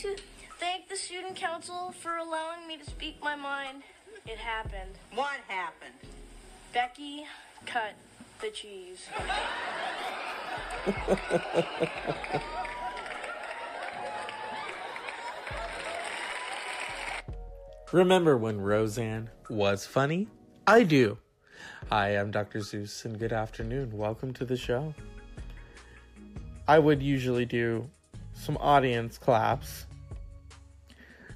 to thank the student council for allowing me to speak my mind. It happened. What happened? Becky cut the cheese. Remember when Roseanne was funny? I do. Hi, I'm Dr. Zeus, and good afternoon. Welcome to the show. I would usually do some audience claps,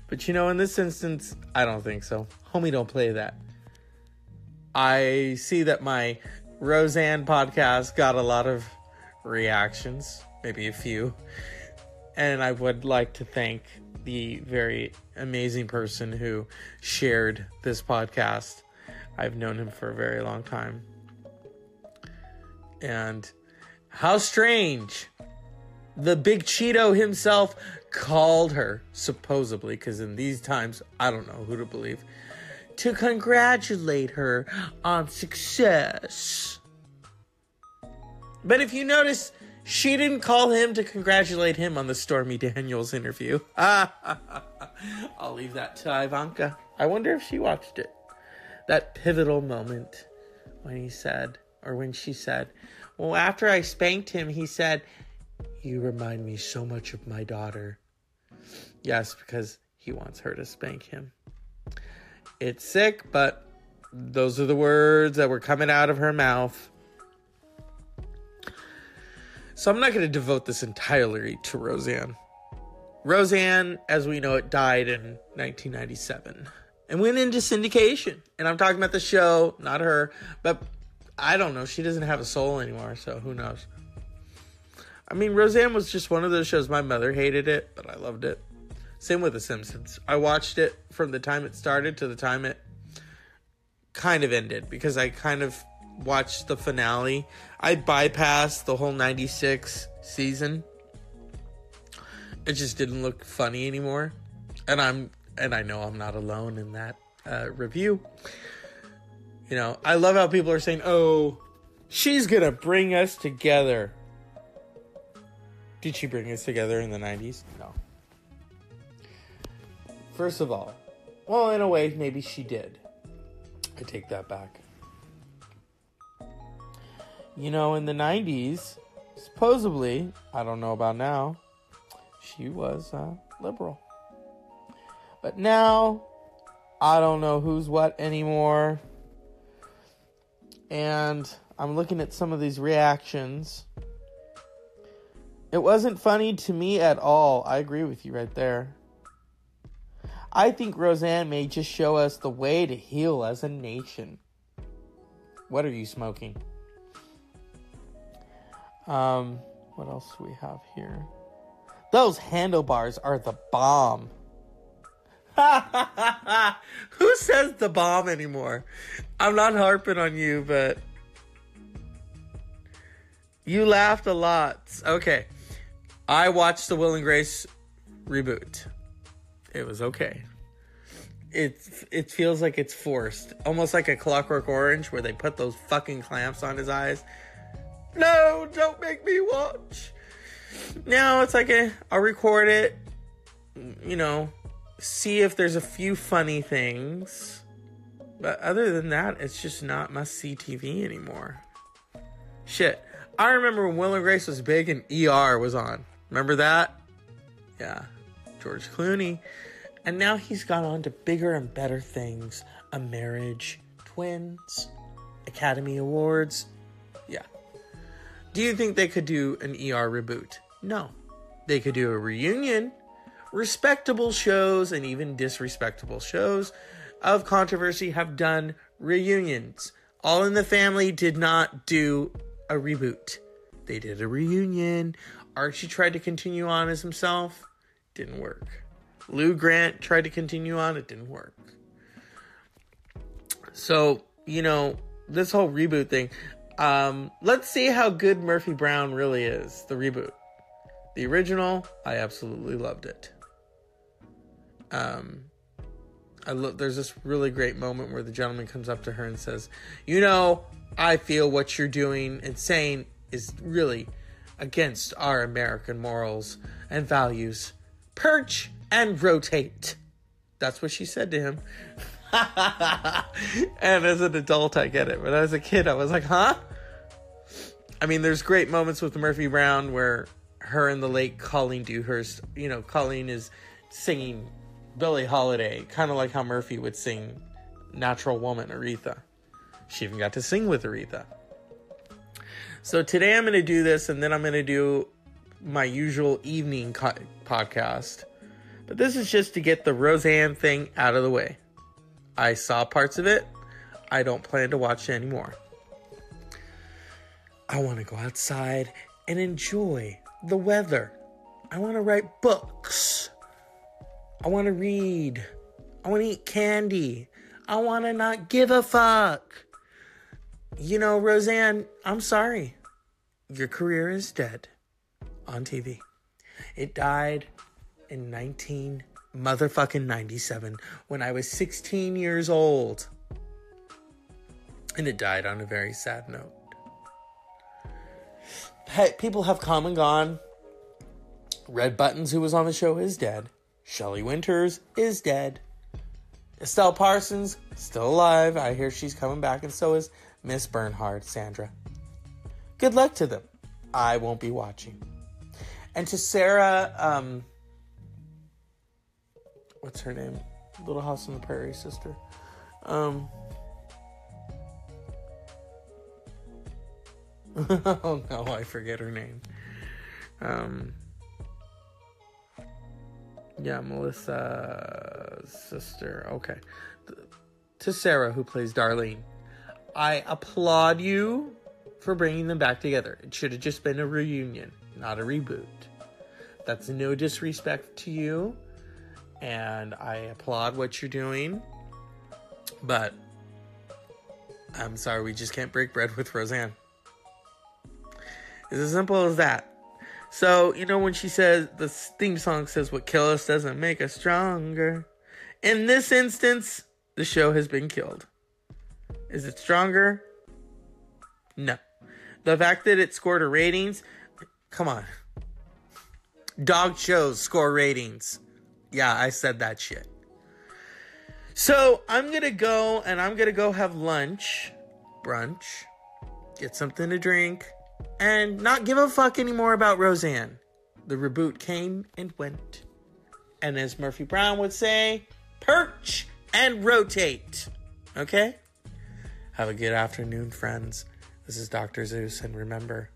but you know, in this instance, I don't think so. Homie, don't play that. I see that my Roseanne podcast got a lot of reactions, maybe a few, and I would like to thank the very amazing person who shared this podcast. I've known him for a very long time. And how strange. The big Cheeto himself called her, supposedly, because in these times, I don't know who to believe, to congratulate her on success. But if you notice, she didn't call him to congratulate him on the Stormy Daniels interview. I'll leave that to Ivanka. I wonder if she watched it. That pivotal moment when he said, or when she said, Well, after I spanked him, he said, You remind me so much of my daughter. Yes, because he wants her to spank him. It's sick, but those are the words that were coming out of her mouth. So I'm not going to devote this entirely to Roseanne. Roseanne, as we know it, died in 1997 and went into syndication. And I'm talking about the show, not her. But I don't know. She doesn't have a soul anymore, so who knows? I mean, Roseanne was just one of those shows. My mother hated it, but I loved it. Same with The Simpsons. I watched it from the time it started to the time it kind of ended because I kind of watched the finale. I bypassed the whole 96 season. It just didn't look funny anymore. And I'm and I know I'm not alone in that uh, review. You know, I love how people are saying, "Oh, she's going to bring us together." Did she bring us together in the 90s? First of all, well, in a way, maybe she did. I take that back. You know, in the 90s, supposedly, I don't know about now, she was uh, liberal. But now, I don't know who's what anymore. And I'm looking at some of these reactions. It wasn't funny to me at all. I agree with you right there. I think Roseanne may just show us the way to heal as a nation. What are you smoking? Um, what else do we have here? Those handlebars are the bomb. Who says the bomb anymore? I'm not harping on you, but you laughed a lot. Okay. I watched the Will and Grace reboot. It was okay. It it feels like it's forced, almost like a Clockwork Orange, where they put those fucking clamps on his eyes. No, don't make me watch. Now it's like a, I'll record it, you know, see if there's a few funny things. But other than that, it's just not must see TV anymore. Shit. I remember when Will and Grace was big and ER was on. Remember that? Yeah. George Clooney. And now he's gone on to bigger and better things a marriage, twins, Academy Awards. Yeah. Do you think they could do an ER reboot? No. They could do a reunion respectable shows and even disrespectable shows of controversy have done reunions. All in the Family did not do a reboot. They did a reunion. Archie tried to continue on as himself. Didn't work. Lou Grant tried to continue on. It didn't work. So, you know, this whole reboot thing. Um, let's see how good Murphy Brown really is, the reboot. The original, I absolutely loved it. Um, I look. There's this really great moment where the gentleman comes up to her and says, "You know, I feel what you're doing and saying is really against our American morals and values, perch and rotate. That's what she said to him. and as an adult, I get it. But as a kid, I was like, huh? I mean, there's great moments with Murphy Brown where her and the late Colleen Dewhurst, you know, Colleen is singing Billie Holiday, kind of like how Murphy would sing Natural Woman, Aretha. She even got to sing with Aretha. So today I'm going to do this and then I'm going to do my usual evening co- podcast. But this is just to get the Roseanne thing out of the way. I saw parts of it. I don't plan to watch it anymore. I want to go outside and enjoy the weather. I want to write books. I want to read. I want to eat candy. I want to not give a fuck. You know, Roseanne, I'm sorry. Your career is dead on TV. It died in 19 motherfucking 97 when I was 16 years old. And it died on a very sad note. Hey, people have come and gone. Red Buttons, who was on the show, is dead. Shelley Winters is dead. Estelle Parsons, still alive. I hear she's coming back, and so is Miss Bernhard, Sandra. Good luck to them. I won't be watching. And to Sarah, um, what's her name? Little House on the Prairie sister. Um, oh no, I forget her name. Um, yeah, Melissa's sister. Okay. To Sarah, who plays Darlene, I applaud you for bringing them back together. It should have just been a reunion, not a reboot. That's no disrespect to you, and I applaud what you're doing. But I'm sorry, we just can't break bread with Roseanne. It's as simple as that. So, you know, when she says the theme song says, What kill us doesn't make us stronger. In this instance, the show has been killed. Is it stronger? No. The fact that it scored a ratings, come on. Dog shows score ratings. Yeah, I said that shit. So I'm gonna go and I'm gonna go have lunch, brunch, get something to drink, and not give a fuck anymore about Roseanne. The reboot came and went. And as Murphy Brown would say, perch and rotate. Okay? Have a good afternoon, friends. This is Dr. Zeus, and remember,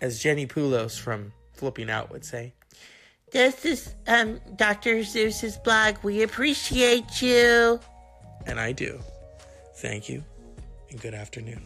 as Jenny Pulos from Flipping Out would say, this is um, Dr. Zeus's blog. We appreciate you. And I do. Thank you, and good afternoon.